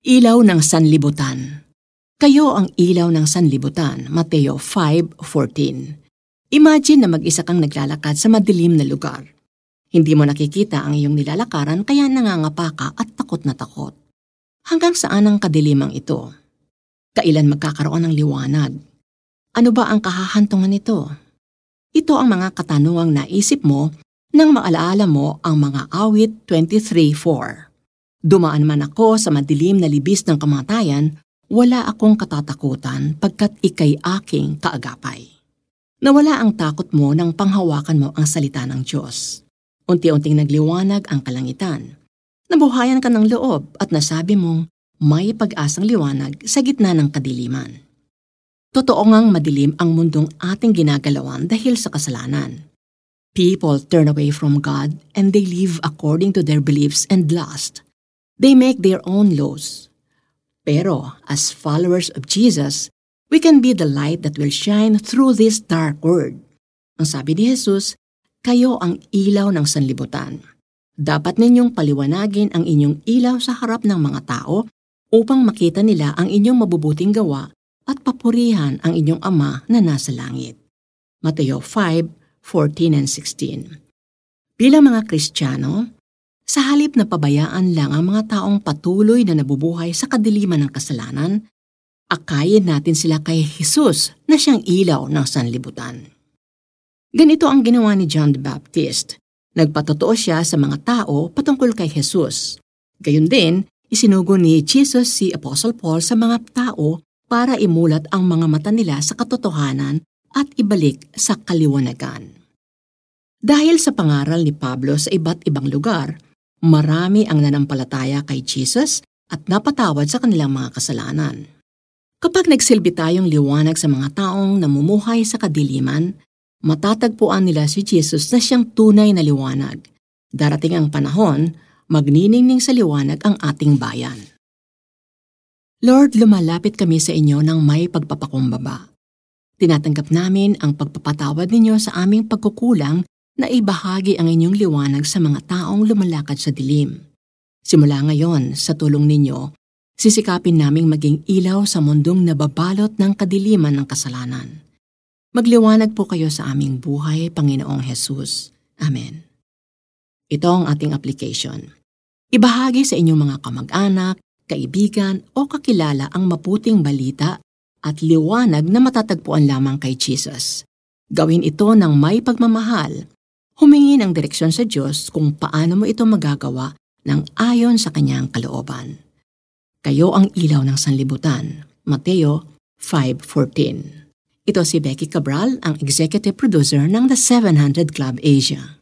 Ilaw ng Sanlibutan Kayo ang ilaw ng sanlibutan, Mateo 5.14. Imagine na mag-isa kang naglalakad sa madilim na lugar. Hindi mo nakikita ang iyong nilalakaran kaya nangangapa ka at takot na takot. Hanggang saan ang kadilimang ito? Kailan magkakaroon ng liwanag? Ano ba ang kahahantungan nito? Ito ang mga katanungang naisip mo nang maalaala mo ang mga awit 23.4. Dumaan man ako sa madilim na libis ng kamatayan, wala akong katatakutan pagkat ikay aking kaagapay. Nawala ang takot mo nang panghawakan mo ang salita ng Diyos. Unti-unting nagliwanag ang kalangitan. Nabuhayan ka ng loob at nasabi mong may pag-asang liwanag sa gitna ng kadiliman. Totoo ngang madilim ang mundong ating ginagalawan dahil sa kasalanan. People turn away from God and they live according to their beliefs and lust. They make their own laws. Pero as followers of Jesus, we can be the light that will shine through this dark world. Ang sabi ni Jesus, kayo ang ilaw ng sanlibutan. Dapat ninyong paliwanagin ang inyong ilaw sa harap ng mga tao upang makita nila ang inyong mabubuting gawa at papurihan ang inyong Ama na nasa langit. Mateo 5:14 and 16. Bilang mga Kristiyano, sa halip na pabayaan lang ang mga taong patuloy na nabubuhay sa kadiliman ng kasalanan, akayin natin sila kay Jesus na siyang ilaw ng sanlibutan. Ganito ang ginawa ni John the Baptist. Nagpatotoo siya sa mga tao patungkol kay Jesus. Gayun din, isinugo ni Jesus si Apostle Paul sa mga tao para imulat ang mga mata nila sa katotohanan at ibalik sa kaliwanagan. Dahil sa pangaral ni Pablo sa iba't ibang lugar, Marami ang nanampalataya kay Jesus at napatawad sa kanilang mga kasalanan. Kapag nagsilbi tayong liwanag sa mga taong namumuhay sa kadiliman, matatagpuan nila si Jesus na siyang tunay na liwanag. Darating ang panahon, magniningning sa liwanag ang ating bayan. Lord, lumalapit kami sa inyo ng may pagpapakumbaba. Tinatanggap namin ang pagpapatawad ninyo sa aming pagkukulang na ibahagi ang inyong liwanag sa mga taong lumalakad sa dilim. Simula ngayon, sa tulong ninyo, sisikapin naming maging ilaw sa mundong nababalot ng kadiliman ng kasalanan. Magliwanag po kayo sa aming buhay, Panginoong Hesus. Amen. Ito ang ating application. Ibahagi sa inyong mga kamag-anak, kaibigan o kakilala ang maputing balita at liwanag na matatagpuan lamang kay Jesus. Gawin ito ng may pagmamahal humingi ng direksyon sa Diyos kung paano mo ito magagawa ng ayon sa kanyang kalooban. Kayo ang ilaw ng sanlibutan. Mateo 5.14 Ito si Becky Cabral, ang executive producer ng The 700 Club Asia.